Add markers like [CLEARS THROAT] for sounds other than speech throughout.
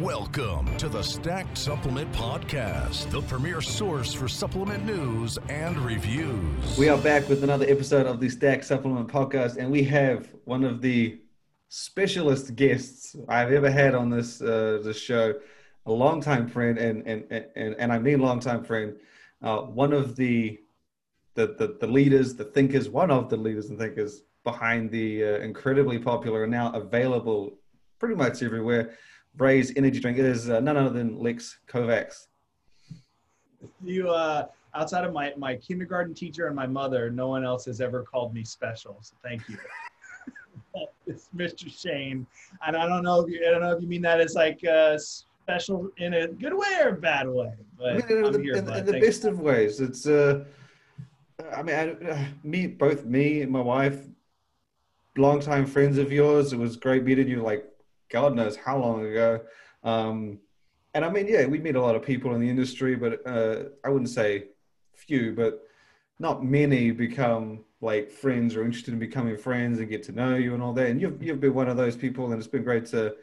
Welcome to the Stacked Supplement Podcast, the premier source for supplement news and reviews. We are back with another episode of the Stacked Supplement Podcast, and we have one of the specialist guests I've ever had on this uh, this show, a longtime friend, and and and and I mean longtime friend, uh, one of the, the the the leaders, the thinkers, one of the leaders and thinkers behind the uh, incredibly popular and now available pretty much everywhere Raze energy drink. It is uh, none other than Lex Kovacs. You, uh, outside of my, my kindergarten teacher and my mother, no one else has ever called me special. So thank you. [LAUGHS] it's Mr. Shane, and I don't know if you, I don't know if you mean that as like uh, special in a good way or a bad way. But I mean, in, the, here, in, in the best you. of ways, it's. Uh, I mean, I, uh, me, both me and my wife, longtime friends of yours. It was great meeting you. Like God knows how long ago. Um, and I mean, yeah, we meet a lot of people in the industry, but uh, I wouldn't say few, but not many become like friends or interested in becoming friends and get to know you and all that. And you've you've been one of those people, and it's been great to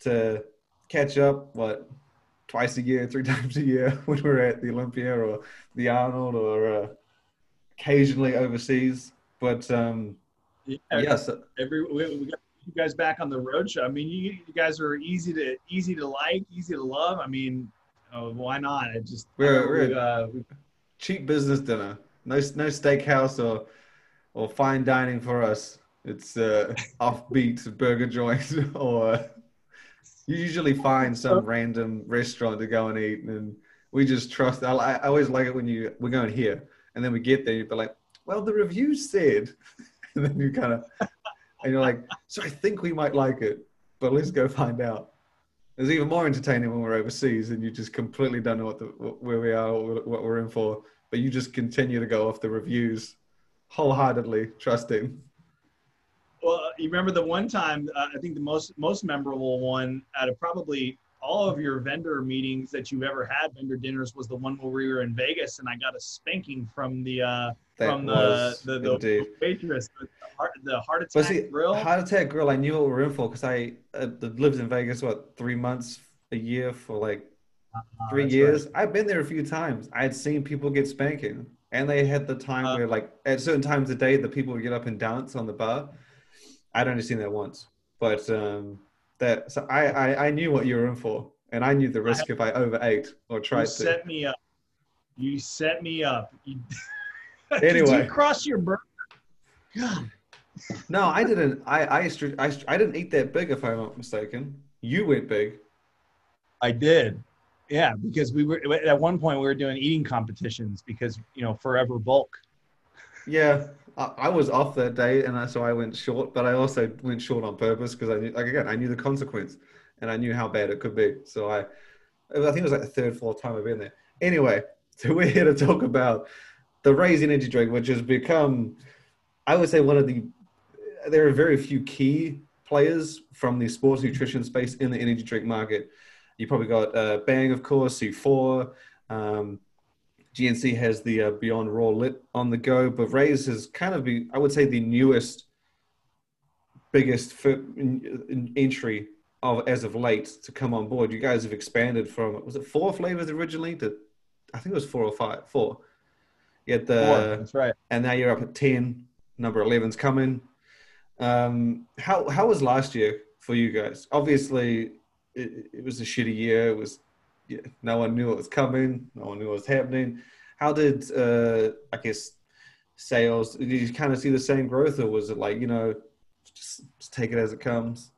to catch up. What twice a year, three [LAUGHS] times a year [LAUGHS] when we're at the Olympia or the Arnold or uh, occasionally overseas. But um, yeah, yes, every we, we got you guys back on the road show. I mean, you, you guys are easy to easy to like, easy to love. I mean, uh, why not? It just we're, we're uh, cheap business dinner. No no steakhouse or or fine dining for us. It's uh, [LAUGHS] offbeat burger joint [LAUGHS] or you usually find some random restaurant to go and eat and we just trust I, I always like it when you we're going here and then we get there you're like well the reviews said [LAUGHS] and then you kind of and you're like, so I think we might like it, but let's go find out. It's even more entertaining when we're overseas and you just completely don't know what the where we are, or what we're in for, but you just continue to go off the reviews wholeheartedly, trusting. Well, you remember the one time uh, I think the most most memorable one out of probably all of your vendor meetings that you've ever had, vendor dinners, was the one where we were in Vegas and I got a spanking from the uh, from the the, the waitress, the heart, the heart attack see, grill. Heart attack grill. I knew what we were in for because I uh, lived in Vegas what three months a year for like uh, three years. Right. I've been there a few times. I had seen people get spanking, and they had the time uh, where like at certain times of day the people would get up and dance on the bar. I'd only seen that once, but um, that so I, I I knew what you were in for, and I knew the risk I, if I overate or tried you to. set me up. You set me up. You... [LAUGHS] anyway, Did you cross your burger? God. No, I didn't. I, I I I didn't eat that big, if I'm not mistaken. You went big. I did. Yeah, because we were at one point we were doing eating competitions because you know forever bulk. Yeah, I, I was off that day, and I, so I went short. But I also went short on purpose because I knew, like again, I knew the consequence, and I knew how bad it could be. So I, I think it was like the third, fourth time I've been there. Anyway, [LAUGHS] so we're here to talk about the Raze Energy Drink, which has become, I would say, one of the. There are very few key players from the sports nutrition space in the energy drink market. You probably got uh, Bang, of course, C4. Um, GNC has the uh, Beyond Raw Lit on the go, but Raze has kind of been, I would say, the newest, biggest entry of as of late to come on board. You guys have expanded from was it four flavors originally to I think it was four or five, four. Had the four, that's right, and now you're up at ten. Number 11's coming. Um, how how was last year for you guys? Obviously, it, it was a shitty year. It was yeah, no one knew what was coming. No one knew what was happening. How did uh, I guess sales? Did you kind of see the same growth, or was it like you know, just, just take it as it comes?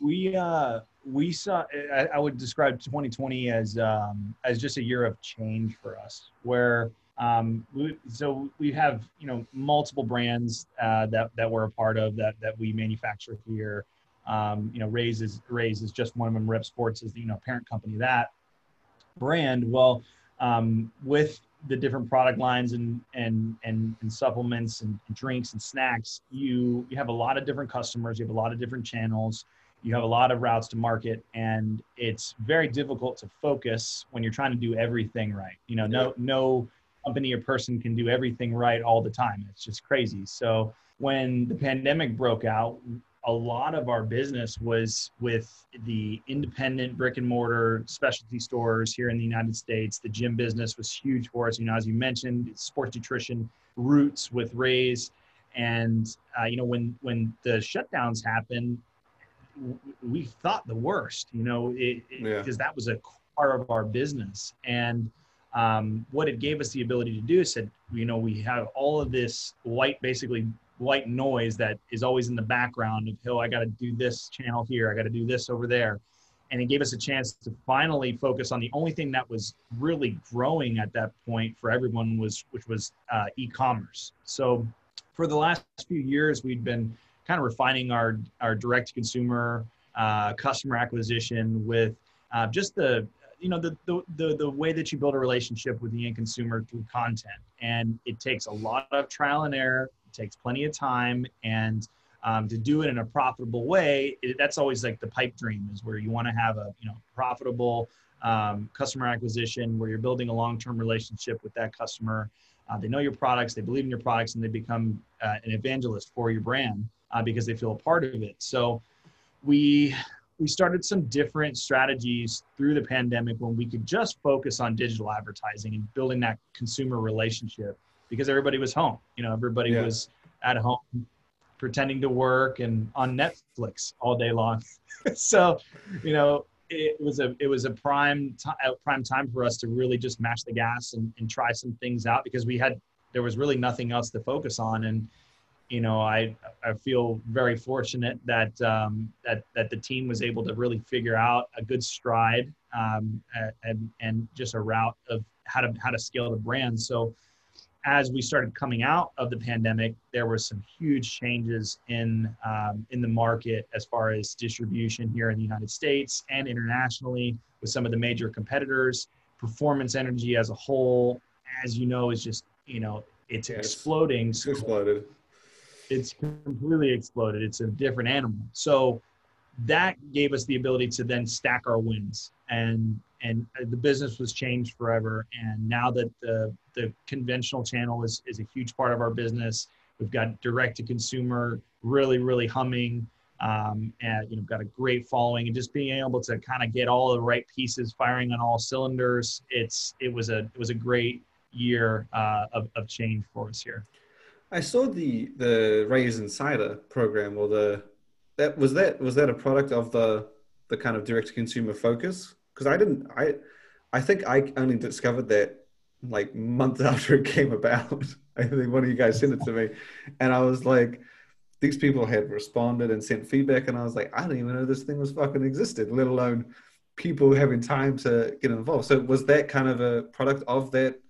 We uh, we saw. I, I would describe 2020 as um, as just a year of change for us, where um, we, so we have you know multiple brands uh, that that we're a part of that that we manufacture here. Um, you know, Raze is Raze is just one of them. Repp Sports is the you know parent company that brand. Well, um, with the different product lines and and and, and supplements and, and drinks and snacks, you you have a lot of different customers. You have a lot of different channels. You have a lot of routes to market, and it's very difficult to focus when you're trying to do everything right. You know, no no company or person can do everything right all the time. It's just crazy. So when the pandemic broke out, a lot of our business was with the independent brick and mortar specialty stores here in the United States. The gym business was huge for us. You know, as you mentioned, sports nutrition roots with Raze, and uh, you know when when the shutdowns happened, we thought the worst. You know, because yeah. that was a part of our business and. Um, what it gave us the ability to do is said, you know, we have all of this white, basically white noise that is always in the background of, oh, I got to do this channel here, I got to do this over there. And it gave us a chance to finally focus on the only thing that was really growing at that point for everyone was, which was uh, e-commerce. So for the last few years, we've been kind of refining our, our direct consumer uh, customer acquisition with uh, just the you know the, the, the the way that you build a relationship with the end consumer through content. And it takes a lot of trial and error It takes plenty of time and um, to do it in a profitable way it, that's always like the pipe dream is where you want to have a you know profitable um, customer acquisition where you're building a long-term relationship with that customer. Uh, they know your products they believe in your products and they become uh, an evangelist for your brand uh, because they feel a part of it. So we we started some different strategies through the pandemic when we could just focus on digital advertising and building that consumer relationship because everybody was home. You know, everybody yeah. was at home pretending to work and on Netflix all day long. [LAUGHS] so, you know, it was a it was a prime t- prime time for us to really just match the gas and, and try some things out because we had there was really nothing else to focus on and you know I I feel very fortunate that um, that that the team was able to really figure out a good stride um, and and just a route of how to how to scale the brand so as we started coming out of the pandemic, there were some huge changes in um, in the market as far as distribution here in the United States and internationally with some of the major competitors. Performance energy as a whole, as you know, is just you know it's yes. exploding. It's exploded. It's completely exploded. It's a different animal. So that gave us the ability to then stack our wins and and the business was changed forever. And now that the the conventional channel is is a huge part of our business, we've got direct to consumer really really humming. Um, and you know got a great following and just being able to kind of get all the right pieces firing on all cylinders it's it was a it was a great year uh, of, of change for us here i saw the the Raze insider program or the that was that was that a product of the the kind of direct to consumer focus because I didn't I I think I only discovered that like months [LAUGHS] after it came about. [LAUGHS] I think one of you guys sent it to me, and I was like, these people had responded and sent feedback, and I was like, I didn't even know this thing was fucking existed, let alone people having time to get involved. So was that kind of a product of that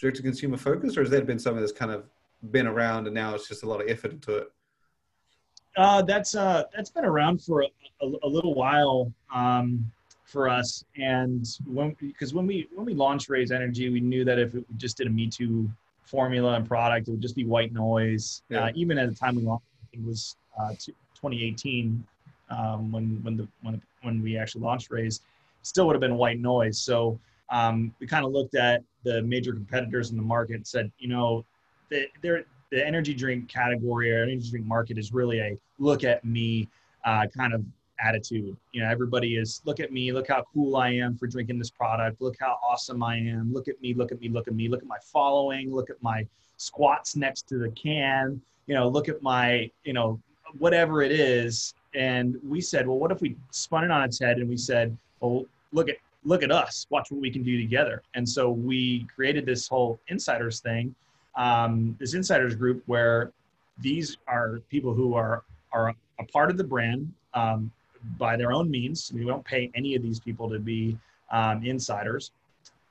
direct to consumer focus, or has that been something that's kind of been around and now it's just a lot of effort into it? Uh, that's uh, that's been around for a, a, a little while. Um, for us. And when because when we when we launched Raze Energy, we knew that if it just did a Me Too formula and product, it would just be white noise. Yeah. Uh, even at the time we launched, it was uh, 2018 um, when when the when when we actually launched Raze, still would have been white noise. So um, we kind of looked at the major competitors in the market and said, you know, the, the energy drink category or energy drink market is really a look at me uh, kind of attitude. You know, everybody is look at me, look how cool I am for drinking this product, look how awesome I am, look at me, look at me, look at me, look at my following, look at my squats next to the can, you know, look at my, you know, whatever it is. And we said, well, what if we spun it on its head and we said, well, look at look at us, watch what we can do together. And so we created this whole insiders thing, um, this insiders group where these are people who are are a part of the brand. Um, by their own means. We don't pay any of these people to be um, insiders,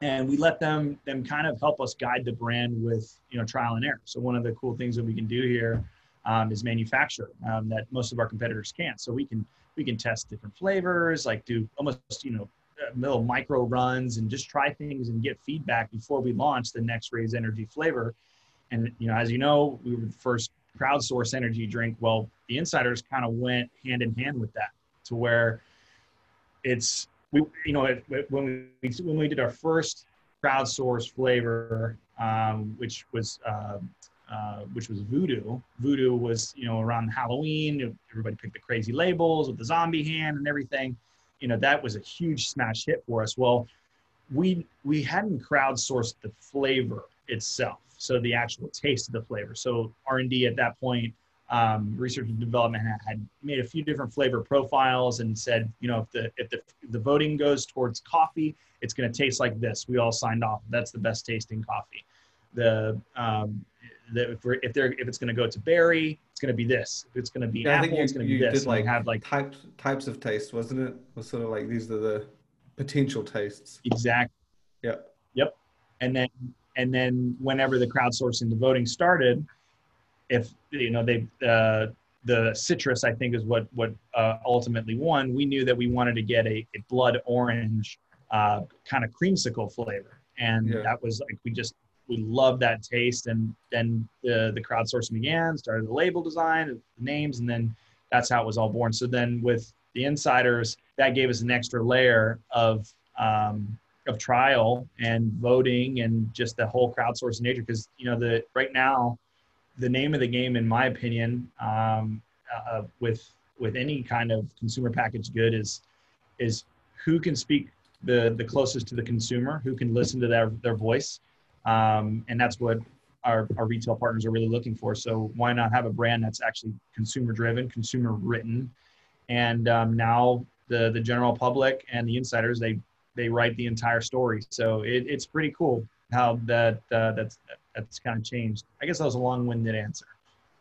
and we let them them kind of help us guide the brand with you know trial and error. So one of the cool things that we can do here um, is manufacture um, that most of our competitors can't. So we can we can test different flavors, like do almost you know little micro runs and just try things and get feedback before we launch the next Raze Energy flavor. And you know, as you know, we were the first crowdsource energy drink. Well, the insiders kind of went hand in hand with that to where it's we you know when we when we did our first crowdsourced flavor, um, which was uh, uh, which was Voodoo. Voodoo was you know around Halloween. Everybody picked the crazy labels with the zombie hand and everything. You know that was a huge smash hit for us. Well, we we hadn't crowdsourced the flavor itself, so the actual taste of the flavor. So R and D at that point um, research and development had made a few different flavor profiles and said, you know, if the if the, the voting goes towards coffee, it's going to taste like this. We all signed off. That's the best tasting coffee. The um, the, if, if they're if it's going to go to berry, it's going to be this. If it's going to be yeah, apple, you, it's going to be this. Did like have like types types of taste, wasn't it? it? Was sort of like these are the potential tastes. Exactly. Yep. Yep. And then and then whenever the crowdsourcing the voting started, if you know they uh, the citrus I think is what what uh, ultimately won. We knew that we wanted to get a, a blood orange uh, kind of creamsicle flavor, and yeah. that was like we just we loved that taste. And then the the crowdsourcing began, started the label design, the names, and then that's how it was all born. So then with the insiders, that gave us an extra layer of um, of trial and voting and just the whole crowdsourcing nature because you know the right now the name of the game, in my opinion, um, uh, with with any kind of consumer packaged good is is who can speak the the closest to the consumer, who can listen to their their voice, um, and that's what our, our retail partners are really looking for. So why not have a brand that's actually consumer driven, consumer written, and um, now the the general public and the insiders they they write the entire story. So it, it's pretty cool how that uh, that's that's kind of changed. I guess that was a long-winded answer.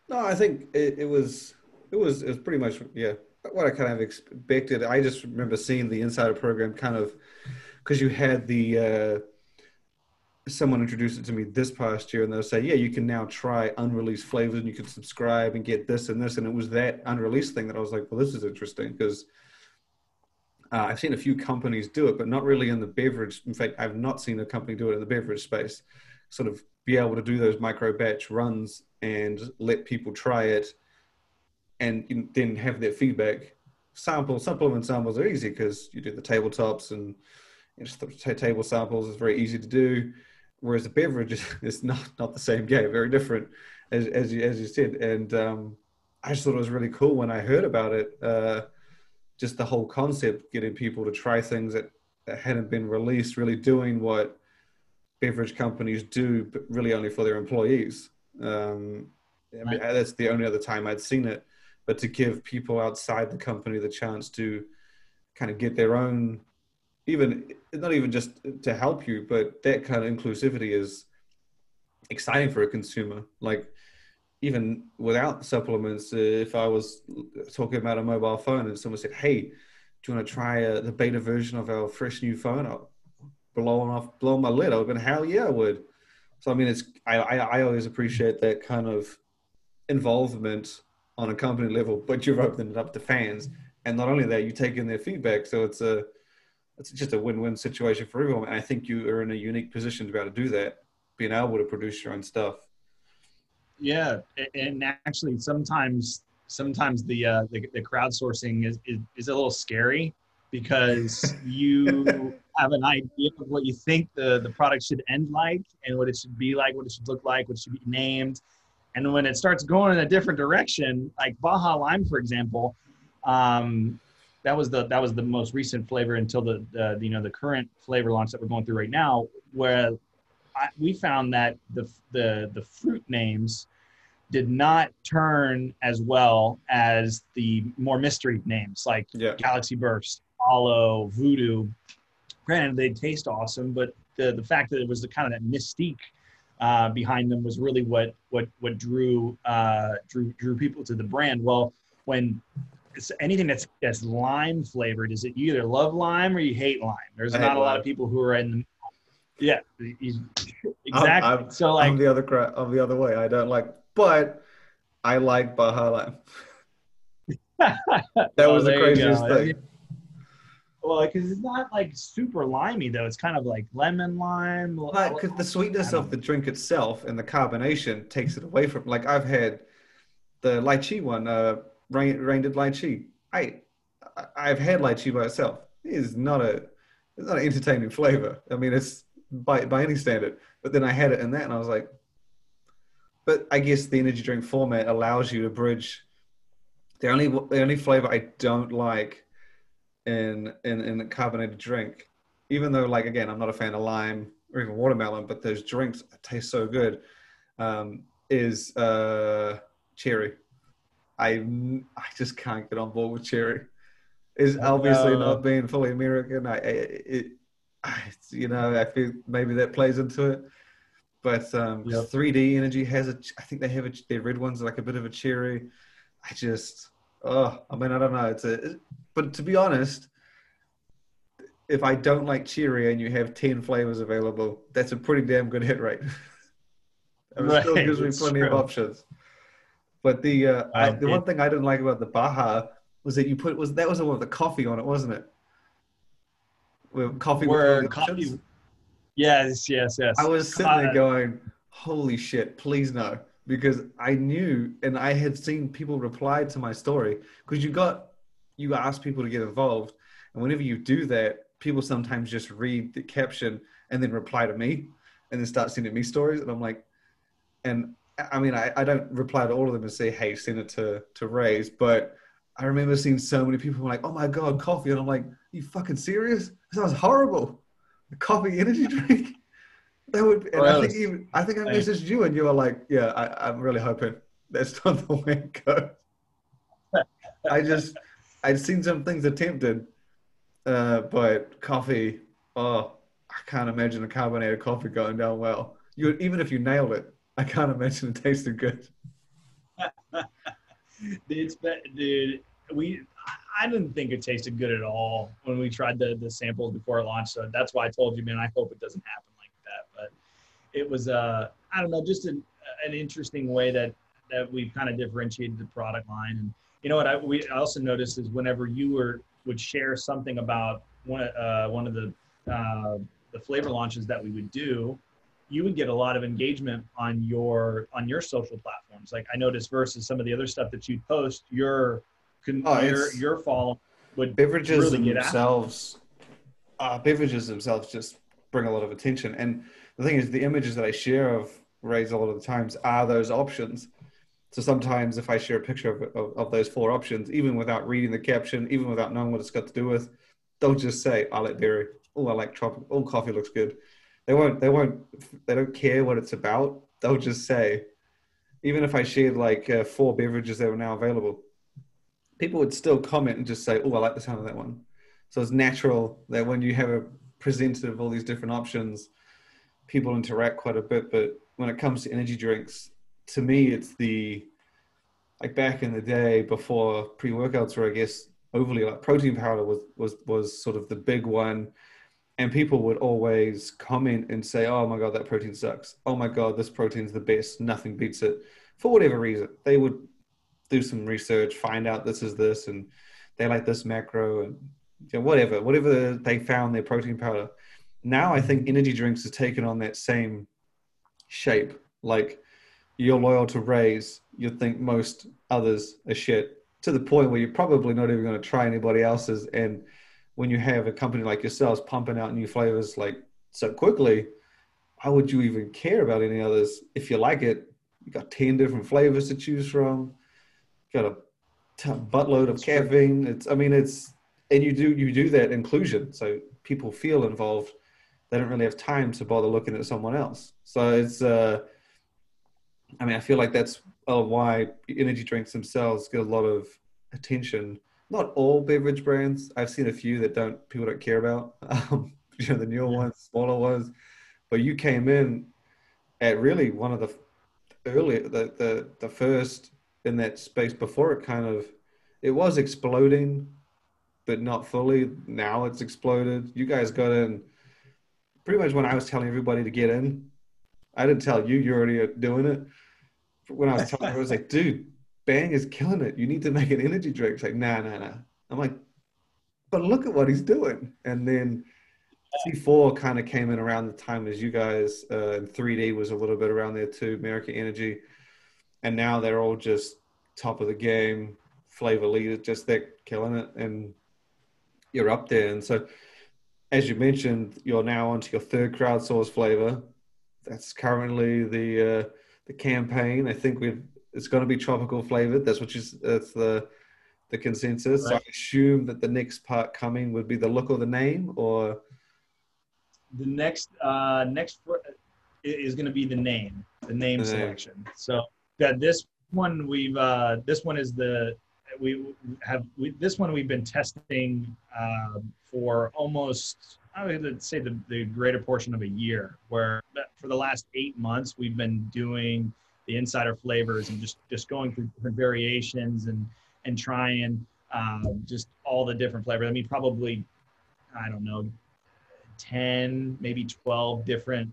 No, I think it, it was it was it was pretty much yeah what I kind of expected. I just remember seeing the insider program kind of because you had the uh, someone introduced it to me this past year, and they'll say, yeah, you can now try unreleased flavors, and you can subscribe and get this and this, and it was that unreleased thing that I was like, well, this is interesting because. Uh, I've seen a few companies do it, but not really in the beverage. In fact, I've not seen a company do it in the beverage space. Sort of be able to do those micro batch runs and let people try it and then have their feedback. Sample supplement samples are easy because you do the tabletops and the table samples is very easy to do. Whereas the beverage [LAUGHS] is not not the same game, very different, as as you as you said. And um, I just thought it was really cool when I heard about it. Uh, just the whole concept, getting people to try things that, that hadn't been released, really doing what beverage companies do, but really only for their employees. Um, I mean, that's the only other time I'd seen it. But to give people outside the company the chance to kind of get their own, even not even just to help you, but that kind of inclusivity is exciting for a consumer. Like even without supplements, if I was talking about a mobile phone and someone said, "Hey, do you want to try uh, the beta version of our fresh new phone?" I'll, blowing off, blowing my lid open. Hell yeah, I would. So I mean, it's I, I, I always appreciate that kind of involvement on a company level, but you're opening it up to fans, and not only that, you take in their feedback. So it's a it's just a win-win situation for everyone. And I think you are in a unique position to be able to do that, being able to produce your own stuff. Yeah, and actually, sometimes sometimes the uh, the, the crowdsourcing is, is is a little scary because [LAUGHS] you have an idea of what you think the, the product should end like and what it should be like, what it should look like, what should be named. And when it starts going in a different direction, like Baja Lime, for example, um, that was the that was the most recent flavor until the, the you know the current flavor launch that we're going through right now, where I, we found that the the the fruit names did not turn as well as the more mystery names like yeah. Galaxy Burst hollow voodoo. Granted, they taste awesome, but the the fact that it was the kind of that mystique uh, behind them was really what what what drew uh, drew drew people to the brand. Well, when it's anything that's that's lime flavored, is it you either love lime or you hate lime? There's not a lot of people who are in the yeah, exactly. I'm, I'm, so like I'm the other I'm the other way. I don't like, but I like Baja Lime. [LAUGHS] that oh, was the craziest thing. Well, because it's not like super limey though. It's kind of like lemon lime. Because the sweetness of the drink itself and the carbonation takes it away from. Like I've had the lychee one, uh, Reign, Reign did lychee. I I've had lychee by itself. It is not a it's not an entertaining flavor. I mean, it's by by any standard. But then I had it in that, and I was like, but I guess the energy drink format allows you to bridge. The only the only flavor I don't like in in in a carbonated drink, even though like again I'm not a fan of lime or even watermelon, but those drinks taste so good, um, is uh, cherry. I I just can't get on board with cherry. Is obviously not being fully American. I it, I, you know I feel maybe that plays into it. But um, yep. 3D Energy has a. I think they have a, their red ones like a bit of a cherry. I just oh I mean I don't know. It's a but to be honest, if I don't like cherry and you have ten flavors available, that's a pretty damn good hit rate. [LAUGHS] it right, still gives me plenty true. of options. But the uh, I, the it, one thing I didn't like about the Baja was that you put was that was the one with the coffee on it, wasn't it? With coffee. Where with coffee. Yes, yes, yes. I was sitting there uh, going, "Holy shit! Please no," because I knew and I had seen people reply to my story because you got you ask people to get involved, and whenever you do that, people sometimes just read the caption and then reply to me, and then start sending me stories, and I'm like, and I mean, I, I don't reply to all of them and say, hey, send it to, to Raze. But I remember seeing so many people like, oh my God, coffee. And I'm like, you fucking serious? That sounds horrible. A coffee energy [LAUGHS] drink? That would, and I think even, I think I messaged you and you were like, yeah, I, I'm really hoping that's [LAUGHS] not the way it goes. I just, I'd seen some things attempted, uh, but coffee, oh, I can't imagine a carbonated coffee going down well. You even if you nailed it, I can't imagine it tasted good. [LAUGHS] it's bad, dude. We I didn't think it tasted good at all when we tried the the samples before it launched. So that's why I told you, man. I hope it doesn't happen like that. But it was uh I don't know, just an an interesting way that that we've kind of differentiated the product line. And you know what I we also noticed is whenever you were would share something about one uh one of the uh, the flavor launches that we would do you would get a lot of engagement on your on your social platforms. Like I noticed versus some of the other stuff that you post, your oh, your your follow would beverages really themselves. Uh, beverages themselves just bring a lot of attention, and the thing is, the images that I share of Raze a lot of the times are those options. So sometimes, if I share a picture of, of, of those four options, even without reading the caption, even without knowing what it's got to do with, they'll just say, "I like dairy." Oh, I like tropical. Oh, coffee looks good they won't. They won't. They don't care what it's about. They'll just say, even if I shared like uh, four beverages that are now available, people would still comment and just say, "Oh, I like the sound of that one." So it's natural that when you have a presented of all these different options, people interact quite a bit. But when it comes to energy drinks, to me, it's the like back in the day before pre workouts were, I guess, overly like protein powder was was was sort of the big one and people would always comment and say, "Oh my god, that protein sucks. Oh my god, this protein's the best. Nothing beats it." For whatever reason, they would do some research, find out this is this, and they like this macro, and you know, whatever, whatever they found their protein powder. Now I think energy drinks has taken on that same shape. Like you're loyal to Raze, you think most others are shit to the point where you're probably not even going to try anybody else's and when you have a company like yourselves pumping out new flavors like so quickly, why would you even care about any others? If you like it, you got 10 different flavors to choose from, got a t- buttload of caffeine. It's, I mean, it's, and you do, you do that inclusion. So people feel involved. They don't really have time to bother looking at someone else. So it's, uh, I mean, I feel like that's uh, why energy drinks themselves get a lot of attention not all beverage brands. I've seen a few that don't people don't care about. [LAUGHS] Um, you know, the newer ones, smaller ones. But you came in at really one of the early, the the the first in that space before it kind of it was exploding, but not fully. Now it's exploded. You guys got in pretty much when I was telling everybody to get in. I didn't tell you; you're already doing it. When I was telling, I was like, [LAUGHS] "Dude, Bang is killing it. You need to make an energy drink. It's like, nah, nah, nah. I'm like, but look at what he's doing. And then C4 kind of came in around the time as you guys, uh, and 3D was a little bit around there too, American Energy. And now they're all just top of the game, flavor leader, just they're killing it. And you're up there. And so, as you mentioned, you're now onto your third crowdsource flavor. That's currently the uh, the campaign. I think we've it's going to be tropical flavored. That's what you. That's the the consensus. Right. So I assume that the next part coming would be the look or the name, or the next uh, next is going to be the name, the name the selection. Name. So that this one we've uh, this one is the we have we, this one we've been testing uh, for almost I would say the, the greater portion of a year. Where for the last eight months we've been doing the insider flavors and just just going through different variations and and trying uh, just all the different flavors. I mean, probably I don't know, ten maybe twelve different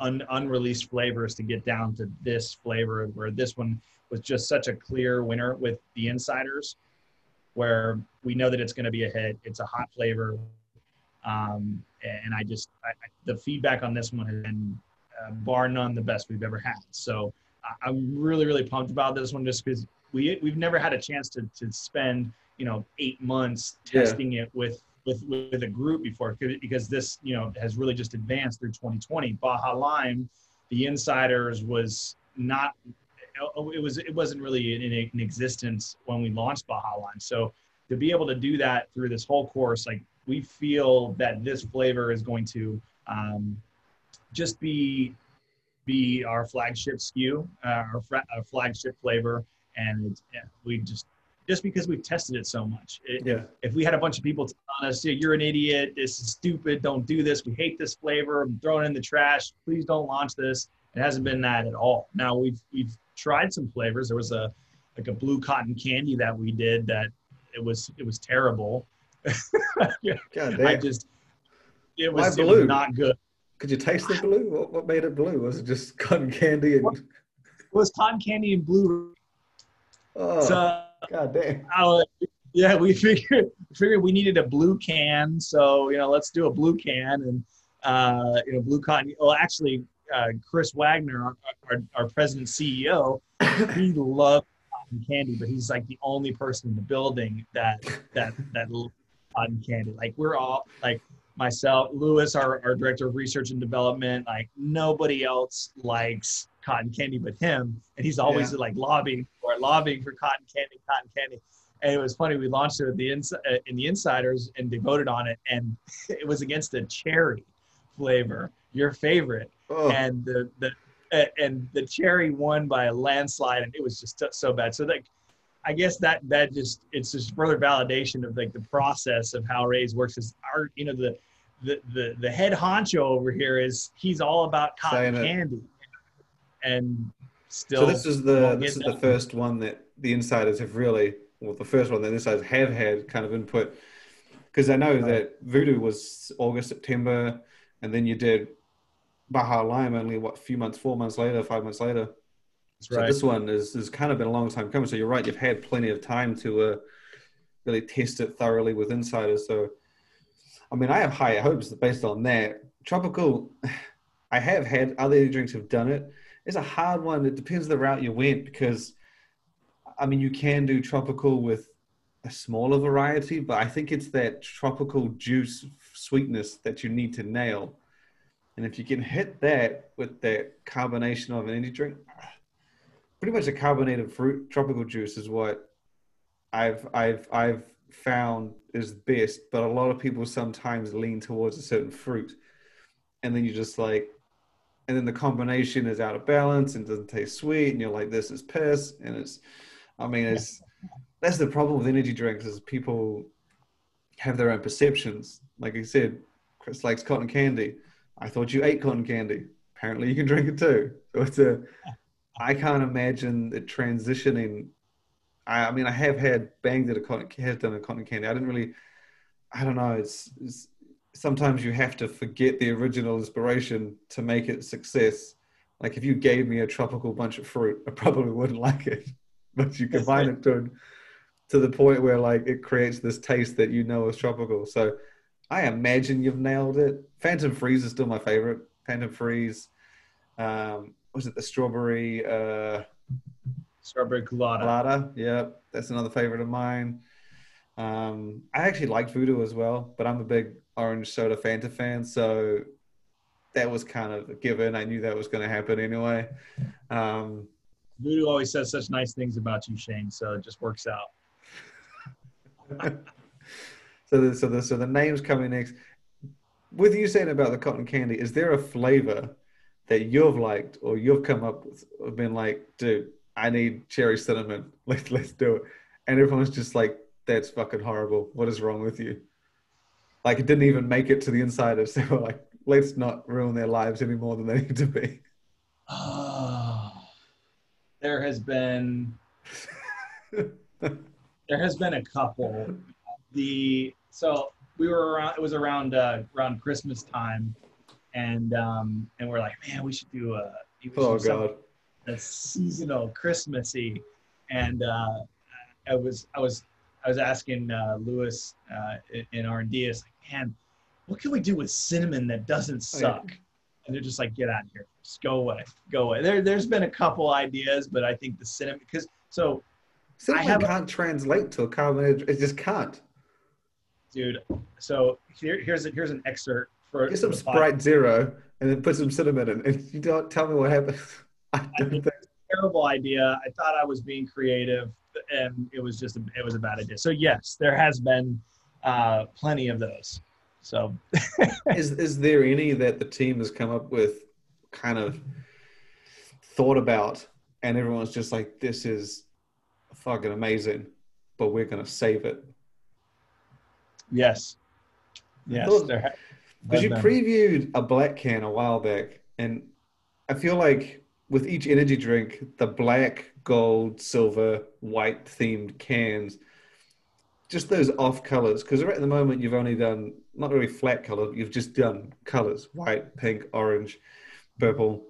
un, unreleased flavors to get down to this flavor where this one was just such a clear winner with the insiders where we know that it's going to be a hit. It's a hot flavor. Um, and i just I, the feedback on this one has been uh, bar none the best we've ever had. So I, i'm really really pumped about this one just because we, we've never had a chance to, to spend you know eight months testing yeah. it with with with a group before because this you know has really just advanced through 2020. Baja Lime, the insiders was not it was it wasn't really in, in existence when we launched Baja Lime. So to be able to do that through this whole course, like we feel that this flavor is going to um, just be be our flagship SKU, uh, our, our flagship flavor, and yeah, we just just because we've tested it so much. It, yeah. If we had a bunch of people telling us, "You're an idiot. This is stupid. Don't do this. We hate this flavor. I'm throwing it in the trash. Please don't launch this." It hasn't been that at all. Now we've we've tried some flavors. There was a like a blue cotton candy that we did that it was it was terrible. [LAUGHS] God I just it was, it was not good. Could you taste the blue? What, what made it blue? Was it just cotton candy and? It was cotton candy and blue. Oh. So, God damn. I, yeah, we [LAUGHS] figured figured we needed a blue can, so you know, let's do a blue can and uh, you know, blue cotton. Well, actually, uh, Chris Wagner, our, our, our president CEO, [COUGHS] he loved cotton candy, but he's like the only person in the building that that that cotton candy. Like we're all like myself, Lewis, our, our director of research and development, like nobody else likes cotton candy but him, and he's always yeah. like lobbying for lobbying for cotton candy, cotton candy. And it was funny. We launched it with the ins- uh, in the insiders, and they voted on it, and [LAUGHS] it was against the cherry flavor, your favorite, oh. and the the and the cherry won by a landslide, and it was just so bad. So like. I guess that that just it's just further validation of like the process of how Raze works. Is our you know the the the the head honcho over here is he's all about cotton Saying candy. It and still. So this is the this is the first one that the insiders have really, well, the first one that the insiders have had kind of input, because I know right. that Voodoo was August September, and then you did Baja Lime only what a few months, four months later, five months later. That's so right. this one is has kind of been a long time coming. So you're right, you've had plenty of time to uh, really test it thoroughly with insiders. So, I mean, I have higher hopes based on that. Tropical, [SIGHS] I have had other drinks have done it it's a hard one. It depends the route you went because, I mean, you can do tropical with a smaller variety, but I think it's that tropical juice sweetness that you need to nail. And if you can hit that with that carbonation of an energy drink, pretty much a carbonated fruit tropical juice is what I've I've I've found is best. But a lot of people sometimes lean towards a certain fruit, and then you just like and then the combination is out of balance and doesn't taste sweet, and you're like, this is piss, and it's, I mean, it's that's the problem with energy drinks is people have their own perceptions. Like I said, Chris likes cotton candy. I thought you ate cotton candy. Apparently, you can drink it too. [LAUGHS] So it's a, I can't imagine it transitioning. I, I mean, I have had banged at a cotton, has done a cotton candy. I didn't really, I don't know. It's, it's sometimes you have to forget the original inspiration to make it success. Like if you gave me a tropical bunch of fruit, I probably wouldn't [LAUGHS] like it. But you combine it to to the point where like it creates this taste that you know is tropical. So I imagine you've nailed it. Phantom Freeze is still my favorite. Phantom Freeze. Um, was it the strawberry? Uh, strawberry colada. Colada. Yeah, that's another favorite of mine. Um, I actually liked Voodoo as well, but I'm a big orange soda Fanta fan, so that was kind of a given. I knew that was going to happen anyway. Um, Voodoo always says such nice things about you, Shane. So it just works out. [LAUGHS] so, the, so the so the names coming next. With you saying about the cotton candy, is there a flavor that you've liked or you've come up with, or been like, dude, I need cherry cinnamon. [LAUGHS] Let's let's do it. And everyone's just like, that's fucking horrible. What is wrong with you? Like it didn't even make it to the insiders. They were like, let's not ruin their lives any more than they need to be. Oh, there has been there has been a couple. The so we were around. It was around uh, around Christmas time, and um, and we're like, man, we should do a. should Oh do god. a seasonal Christmassy, and uh, I was I was I was asking uh, Lewis uh, in- in R and D, it's like, man, what can we do with cinnamon that doesn't Oh, suck? And they're just like, get out of here, just go away, go away. There, there's been a couple ideas, but I think the cinnamon because so, Cinnamon have can't translate to a carbonated. It just can't. dude, so here, here's a, here's an excerpt for Get some Sprite Zero and then put some cinnamon in, and you don't tell me what happened. [LAUGHS] I don't think. terrible idea. I thought I was being creative, and it was just a, it was a bad idea. So yes, there has been uh, plenty of those. So [LAUGHS] is is there any that the team has come up with, kind of thought about, and everyone's just like, "This is fucking amazing," but we're gonna save it yes, yes, thought- there. ha- because you previewed a black can a while back, and I feel like with each energy drink, the black, gold, silver, white themed cans, just those off colors. Because right at the moment, you've only done not really flat color, you've just done colors: white, pink, orange, purple.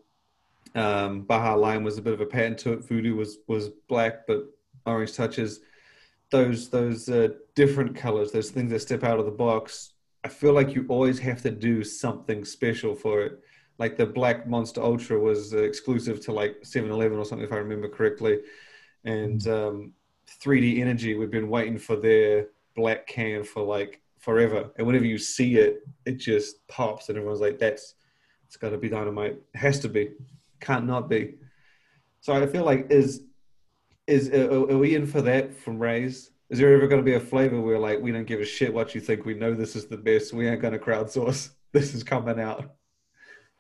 Um, Baja Lime was a bit of a pattern to it. Voodoo was was black, but orange touches. Those those uh, different colors, those things that step out of the box. I feel like you always have to do something special for it. Like the Black Monster Ultra was exclusive to like 7-Eleven or something, if I remember correctly. And um, 3D Energy, we've been waiting for their black can for like forever. And whenever you see it, it just pops, and everyone's like, "That's it's got to be dynamite. It has to be. Can't not be." So I feel like is is are, are we in for that from Raze? Is there ever going to be a flavor where like we don't give a shit what you think? We know this is the best. We aren't going to crowdsource. [LAUGHS] This is coming out.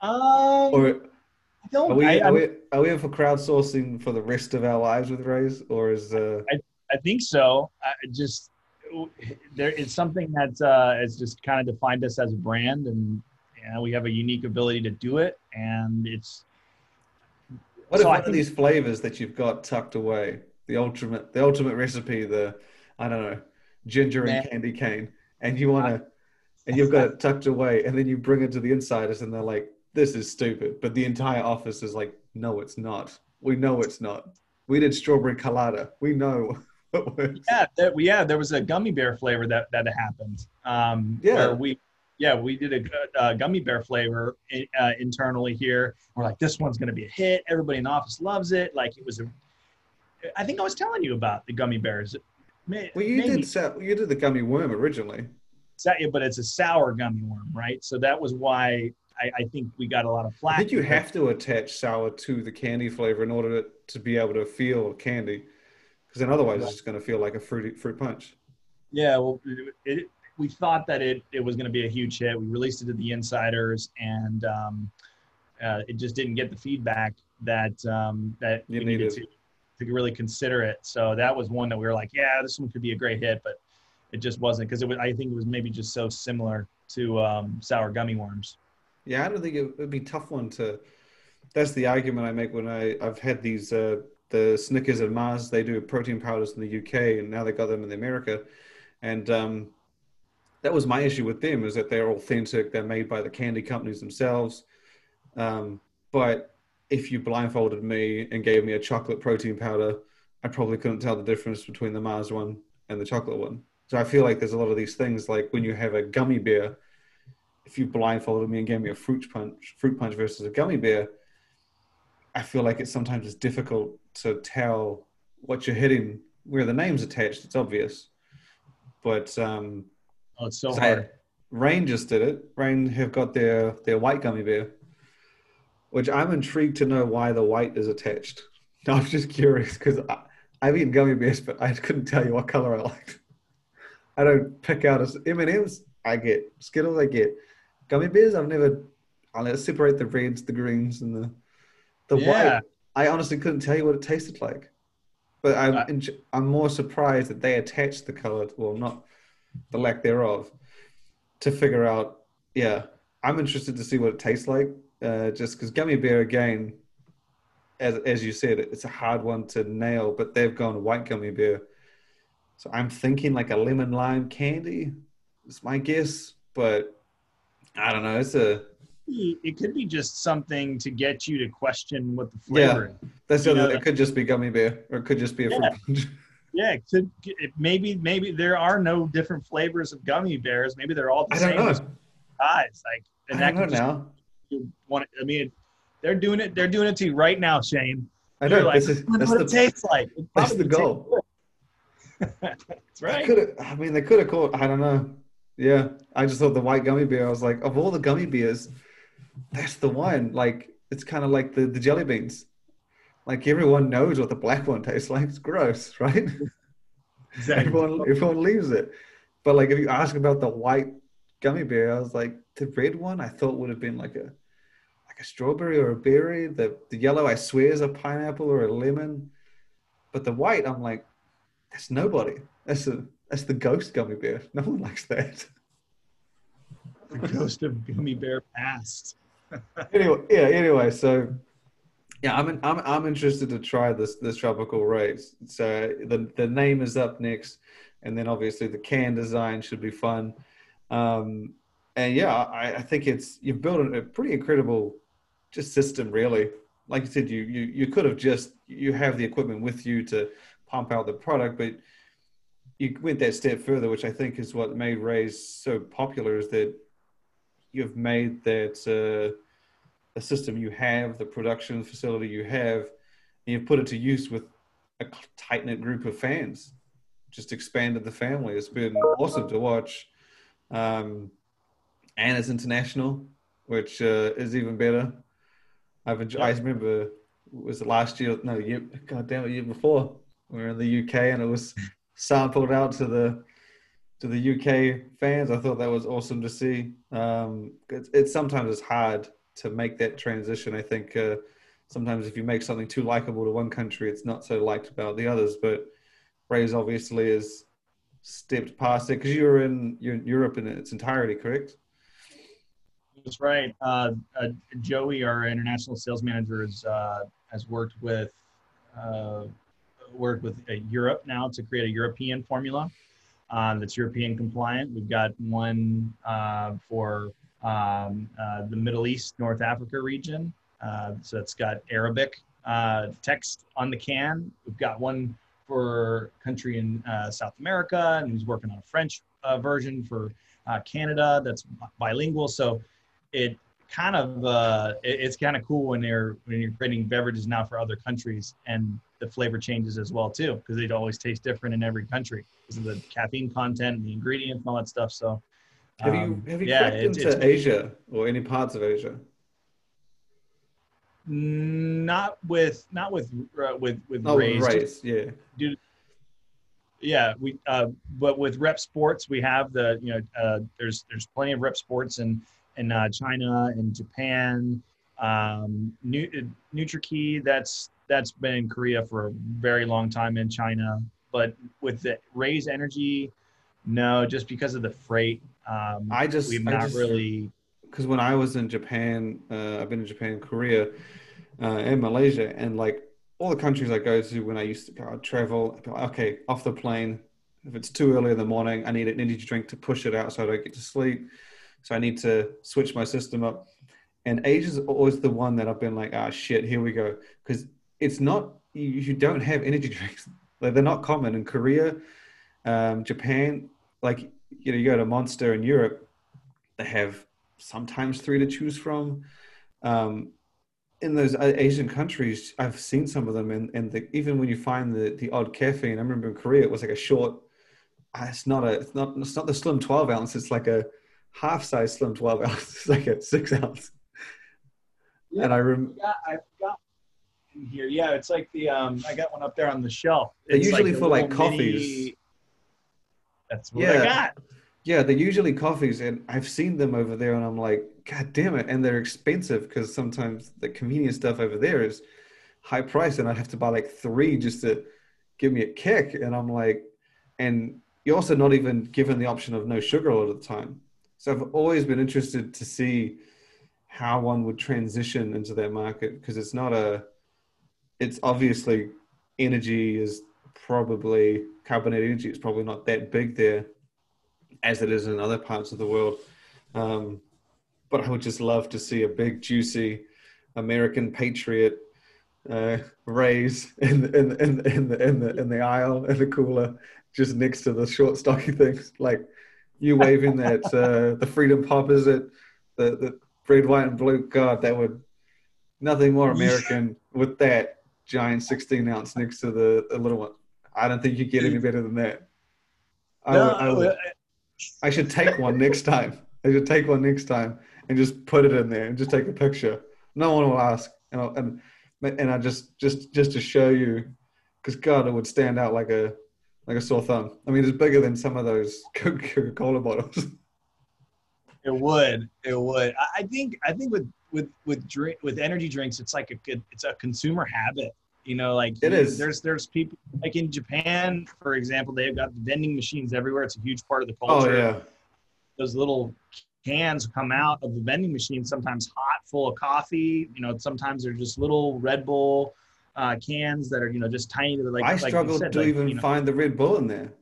Um, Or don't. are we, I, are we are we in for crowdsourcing for the rest of our lives with Raze? Or is uh I think so. I just there it's something that uh, has just kind of defined us as a brand, and you know, we have a unique ability to do it, and it's what So one of these flavors that you've got tucked away, the ultimate the ultimate recipe, the I don't know, ginger and candy cane, and you want to and you've got it tucked away, and then you bring it to the insiders, and they're like, "This is stupid," but the entire office is like, "No, it's not. We know it's not. We did strawberry colada. We know what works." [LAUGHS] yeah, there, yeah. There was a gummy bear flavor that that happened. Um, Yeah. where we yeah we did a, uh gummy bear flavor uh, internally here. We're like, this one's going to be a hit. Everybody in the office loves it. Like it was a. I think I was telling you about the gummy bears. May- Well, you maybe. did you did the gummy worm originally. but it's a sour gummy worm, right? So that was why I, I think we got a lot of flack. think you have to attach sour to the candy flavor in order to, to be able to feel candy, because then otherwise it's going to feel like a fruity fruit punch. Yeah, well, it, we thought that it, it was going to be a huge hit. We released it to the insiders, and um, uh, it just didn't get the feedback that um, that You we needed to needed. to really consider it. So that was one that we were like, yeah, this one could be a great hit, but it just wasn't because it was. I think it was maybe just so similar to um, sour gummy worms. Yeah, I don't think it would be a tough one to. That's the argument I make when I I've had these uh, the Snickers and Mars. They do protein powders in the UK, and now they got them in the America, and um, that was my issue with them is that they're authentic. They're made by the candy companies themselves, um, but if you blindfolded me and gave me a chocolate protein powder, I probably couldn't tell the difference between the Mars one and the chocolate one. So I feel like there's a lot of these things like when you have a gummy bear if you blindfolded me and gave me a fruit punch, fruit punch versus a gummy bear, I feel like it sometimes is difficult to tell what you're hitting. Where the name's attached, it's obvious, but um, Oh, it's so hard. Reign just did it. Reign have got their their white gummy bear, which I'm intrigued to know why the white is attached. [LAUGHS] I'm just curious because I've eaten gummy bears, but I couldn't tell you what color I liked. I don't pick out as M and M's. I get Skittles. I get gummy bears. I've never. I'll separate the reds, the greens, and the the Yeah. white. I honestly couldn't tell you what it tasted like, but I'm I'm more surprised that they attached the color, well, not the lack thereof, to figure out. Yeah, I'm interested to see what it tastes like. Uh, just because gummy bear again, as as you said, it's a hard one to nail. But they've gone white gummy bear, so I'm thinking like a lemon lime candy. Is my guess, but I don't know. It's a It could be just something to get you to question what the Yeah. flavor is. that's You know, it could just be gummy bear, or it could just be a fruit Yeah. punch. [LAUGHS] Yeah, it could it, maybe maybe there are no different flavors of gummy bears. Maybe they're all the I same size. Like, and I that don't know could just now. you want. I mean, they're doing it. They're doing it to you right now, Shane. I know. like, this is, that's what the, it tastes like. It that's the goal. [LAUGHS] That's right. could have. I mean, they could have called. I don't know. Yeah, I just thought the white gummy bear. I was like, of all the gummy bears, that's the one. Like, it's kind of like the the jelly beans. Like everyone knows what the black one tastes like. It's gross, [LAUGHS] right? Exactly. everyone everyone leaves it. But like, if you ask about the white gummy bear, I was like, the red one. I thought would have been like a like a strawberry or a berry. The the yellow, I swear, is a pineapple or a lemon. But the white, I'm like, that's nobody. That's a that's the ghost gummy bear. [LAUGHS] No one likes that. The ghost of gummy bear past. [LAUGHS] anyway, yeah. Anyway, so yeah, I'm in, I'm I'm interested to try this this tropical Raze. So the the name is up next, and then obviously the can design should be fun. Um, and yeah, I, I think it's you've built a, a pretty incredible just system, really. Like you said, you you you could have just you have the equipment with you to pump out the product, but you went that step further, which I think is what made Raze so popular. Is that you've made that uh, the system you have, the production facility you have, and you've put it to use with a tight knit group of fans. Just expanded the family. It's been awesome to watch, um, and it's international, which uh, is even better. I've enjoyed. I remember was it last year? No, year. God damn it, year before. We were in the UK, and it was sampled out to the to the UK fans. I thought that was awesome to see. Um, it's, sometimes it's hard to make that transition. I think uh, sometimes if you make something too likable to one country, it's not so liked about the others. But Raze obviously has stepped past it because you were in you're in Europe in its entirety, correct? That's right. Uh, uh, Joey, our international sales manager, is, uh, has worked with uh, worked with uh, Europe now to create a European formula uh, that's European compliant. We've got one uh, for um, uh, the Middle East, North Africa region. Uh, so it's got Arabic uh, text on the can. We've got one for country in uh, South America, and he's working on a French version for Canada that's bilingual. So it kind of it- it's kind of cool when they're when you're creating beverages now for other countries and the flavor changes as well too because they'd always taste different in every country because of the caffeine content and the ingredients and all that stuff. So Have um, you have you yeah, it's- into Asia or any parts of Asia? not with not with uh, with with Oh, raised yeah. yeah we uh but with Repp Sports we have the you know uh there's there's plenty of Repp Sports in in uh, china and japan um Nu- NutraKey, that's that's been in korea for a very long time in china but with the Raze energy no just because of the freight um I just we've not just- really because when I was in Japan, uh, I've been in Japan, Korea, uh, and Malaysia, and like all the countries I go to, when I used to go I'd travel, I'd like, okay, off the plane. If it's too early in the morning, I need an energy drink to push it out so I don't get to sleep. So I need to switch my system up. And Asia's always the one that I've been like, ah, shit, here we go, because it's not you, you don't have energy [LAUGHS] drinks. Like they're not common in Korea, um, Japan. Like you know, you go to Monster in Europe, they have sometimes three to choose from. Um, in those Asian countries, I've seen some of them, and, and the, even when you find the, the odd caffeine, I remember in Korea it was like a short. uh, It's not a. It's not. It's not the slim twelve ounce. It's like a half size slim twelve ounce. [LAUGHS] It's like a six ounce. Yeah. And I rem- Yeah, I've got in here. Yeah, it's like the um. I got one up there on the shelf. They're It's usually the for, like, coffees. That's what I Yeah. got. Yeah, they're usually coffees, and I've seen them over there, and I'm like, God damn it! And they're expensive because sometimes the convenience stuff over there is high price, and I have to buy like three just to give me a kick. And I'm like, and you're also not even given the option of no sugar a lot of the time. So I've always been interested to see how one would transition into that market because it's not a, it's obviously energy is probably carbonated energy is probably not that big there as it is in other parts of the world. Um, but I would just love to see a big, juicy American patriot uh, Raze in the, in, in, in, the, in, the, in the aisle in the cooler, just next to the short, stocky things. Like you waving that uh, the Freedom Pop is it the the red, white, and blue. God, that would nothing more American with that giant 16 ounce next to the, the little one. I don't think you get any better than that. I, No, would, I, would, I should take one [LAUGHS] next time. I should take one next time and just put it in there and just take a picture. No one will ask, and I'll, and and I just just just to show you, because God, it would stand out like a like a sore thumb. I mean, it's bigger than some of those [LAUGHS] Coca Cola bottles. It would. It would. I think. I think with with with drink with energy drinks, it's like a good. It's a consumer habit. You know, like It you- is. There's there's people like in Japan, for example, they've got vending machines everywhere. It's a huge part of the culture. Oh culture. yeah, Those little cans come out of the vending machine, sometimes hot, full of coffee. You know, sometimes they're just little Red Bull uh, cans that are you know just tiny. Like I like struggled said, to like, even you know, find the Red Bull in there.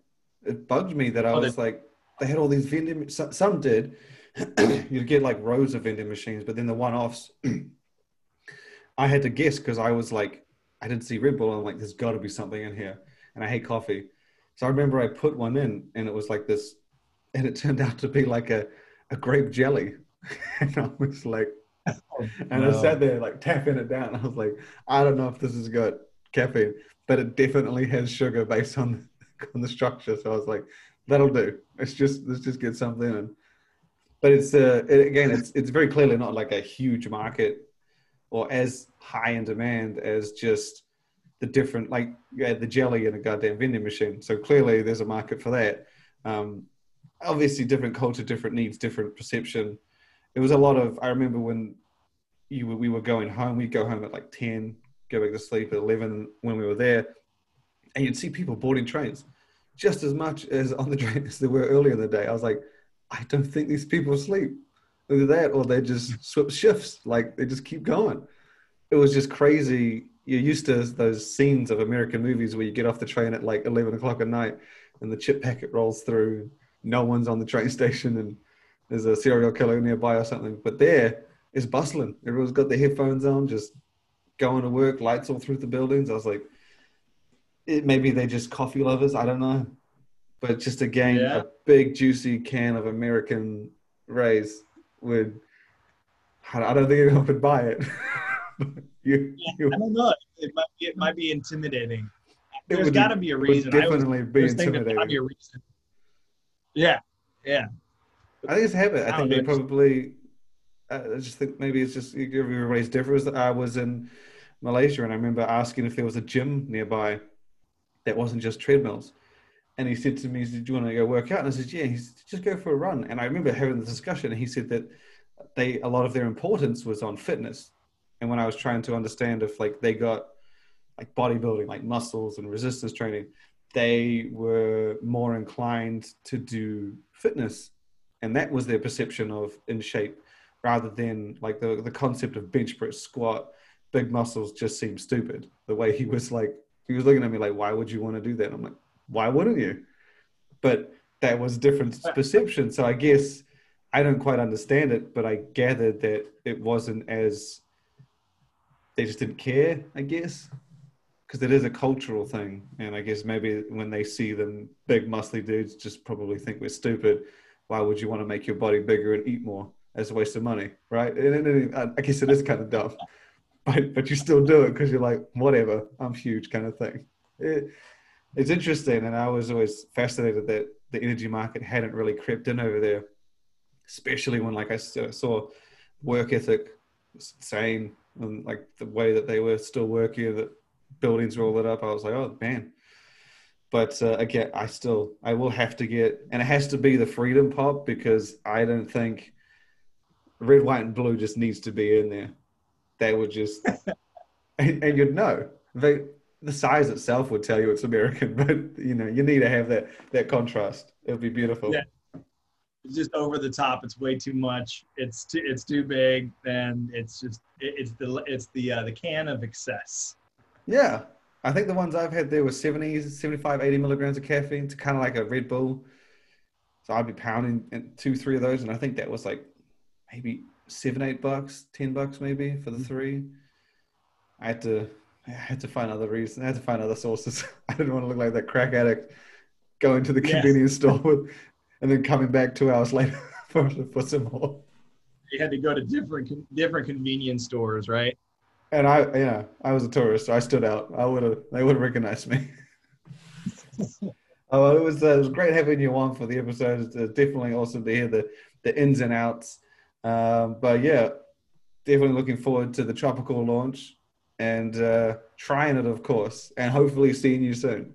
It bugged me that I Oh, was they- like, they had all these vending. Some did. [CLEARS THROAT] You'd get like rows of vending machines, but then the one-offs, [CLEARS THROAT] I had to guess because I was like, I didn't see Red Bull. I'm like, there's got to be something in here, and I hate coffee. So I remember I put one in, and it was like this, and it [LAUGHS] turned out to be like a, a grape jelly, [LAUGHS] and I was like, [LAUGHS] and I sat there like tapping it down. I was like, I don't know if this has got caffeine, but it definitely has sugar based on on the structure. So I was like, that'll do. Let's just let's just get something in. But it's uh again, it's it's very clearly not like a huge market or as high in demand as just the different like yeah the jelly in a goddamn vending machine. So clearly there's a market for that. Um, obviously, different culture, different needs, different perception. It was a lot of. I remember when you we were going home. We'd go home at like ten, go back to sleep at eleven when we were there, and you'd see people boarding trains just as much as on the [LAUGHS] train as were earlier in the day. I was like, I don't think these people sleep. Either that or they just [LAUGHS] swap shifts. Like they just keep going. It was just crazy. You're used to those scenes of American movies where you get off the train at like 11 o'clock at night and the chip packet rolls through. No one's on the train [LAUGHS] station and there's a serial killer nearby or something. But there, it's bustling. Everyone's got their headphones on, just going to work, lights all through the buildings. I was like, it, maybe they're just coffee lovers. I don't know. But just again, Yeah. a big juicy can of American Raze would. I don't think anyone would buy it. [LAUGHS] You, you, I don't know. It might be, it might be intimidating. There's got to be a reason. Definitely be was thinking there's got to be intimidating. reason. Yeah, yeah. I think it's a habit. I I think they probably. I I just think maybe it's just everybody's different. I was in Malaysia and I remember asking if there was a gym nearby that wasn't just treadmills. And he said to me, he said, Do you want to go work out? And I said, Yeah. He said, Just go for a run. And I remember having the discussion. And he said that they a lot of their importance was on fitness. And when I was trying to understand if like they got like bodybuilding, like muscles and resistance training, they were more inclined to do fitness. And that was their perception of in shape rather than like the, the concept of bench press, squat, big muscles just seemed stupid. The way he was like, he was looking at me like, why would you want to do that? I'm like, why wouldn't you? But that was different uh, perception. So I guess I don't quite understand it, but I gathered that it wasn't as they just didn't care, I guess. Because it is a cultural thing. And I guess maybe when they see them big, muscly dudes, just probably think we're stupid. Why would you want to make your body bigger and eat more as a waste of money? Right. And, and- and I guess it is kind of dumb. [LAUGHS] But, but you still do it because you're like, whatever, I'm huge kind of thing. It, it's interesting. And I was always fascinated that the energy market hadn't really crept in over there, especially when, like I saw, work ethic was insane. And like the way that they were still working, that buildings were all lit up. I was like, oh man. But uh, again, I still I will have to get, and it has to be the Freedom Pop because I don't think red, white, and blue just needs to be in there. They would just, [LAUGHS] and, and you'd know they the size itself would tell you it's American, [LAUGHS] but you know you need to have that that contrast. It would be beautiful. Yeah. It's just over the top. It's way too much. It's too it's too big. and it's just it, it's the it's the uh, the can of excess. Yeah, I think the ones I've had there were 70, 75, 80 milligrams of caffeine. It's kind of like a Red Bull. So I'd be pounding two, three of those, and I think that was like maybe seven, eight bucks, ten bucks maybe for the three. I had to, I had to find other reasons. I had to find other sources. [LAUGHS] I didn't want to look like that crack addict going to the convenience store with, and then coming back two hours later [LAUGHS] for for some more. You had to go to different different convenience stores, right? And I, yeah, I was a tourist, so I stood out. I would have, they would have recognized me. [LAUGHS] oh, it was, uh, it was great having you on for the episode. It's uh, definitely awesome to hear the the ins and outs. Um, but yeah, definitely looking forward to the tropical launch and uh, trying it, of course, and hopefully seeing you soon.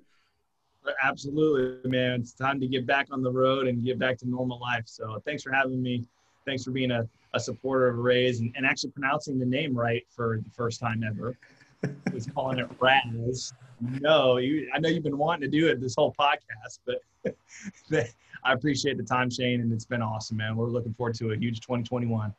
Absolutely, man. It's time to get back on the road and get back to normal life. So thanks for having me. Thanks for being a, a supporter of Raze and, and actually pronouncing the name right for the first time ever. [LAUGHS] was calling it Raz. No, you, I know you've been wanting to do it this whole podcast, but [LAUGHS] I appreciate the time, Shane, and it's been awesome, man. We're looking forward to a huge 2021.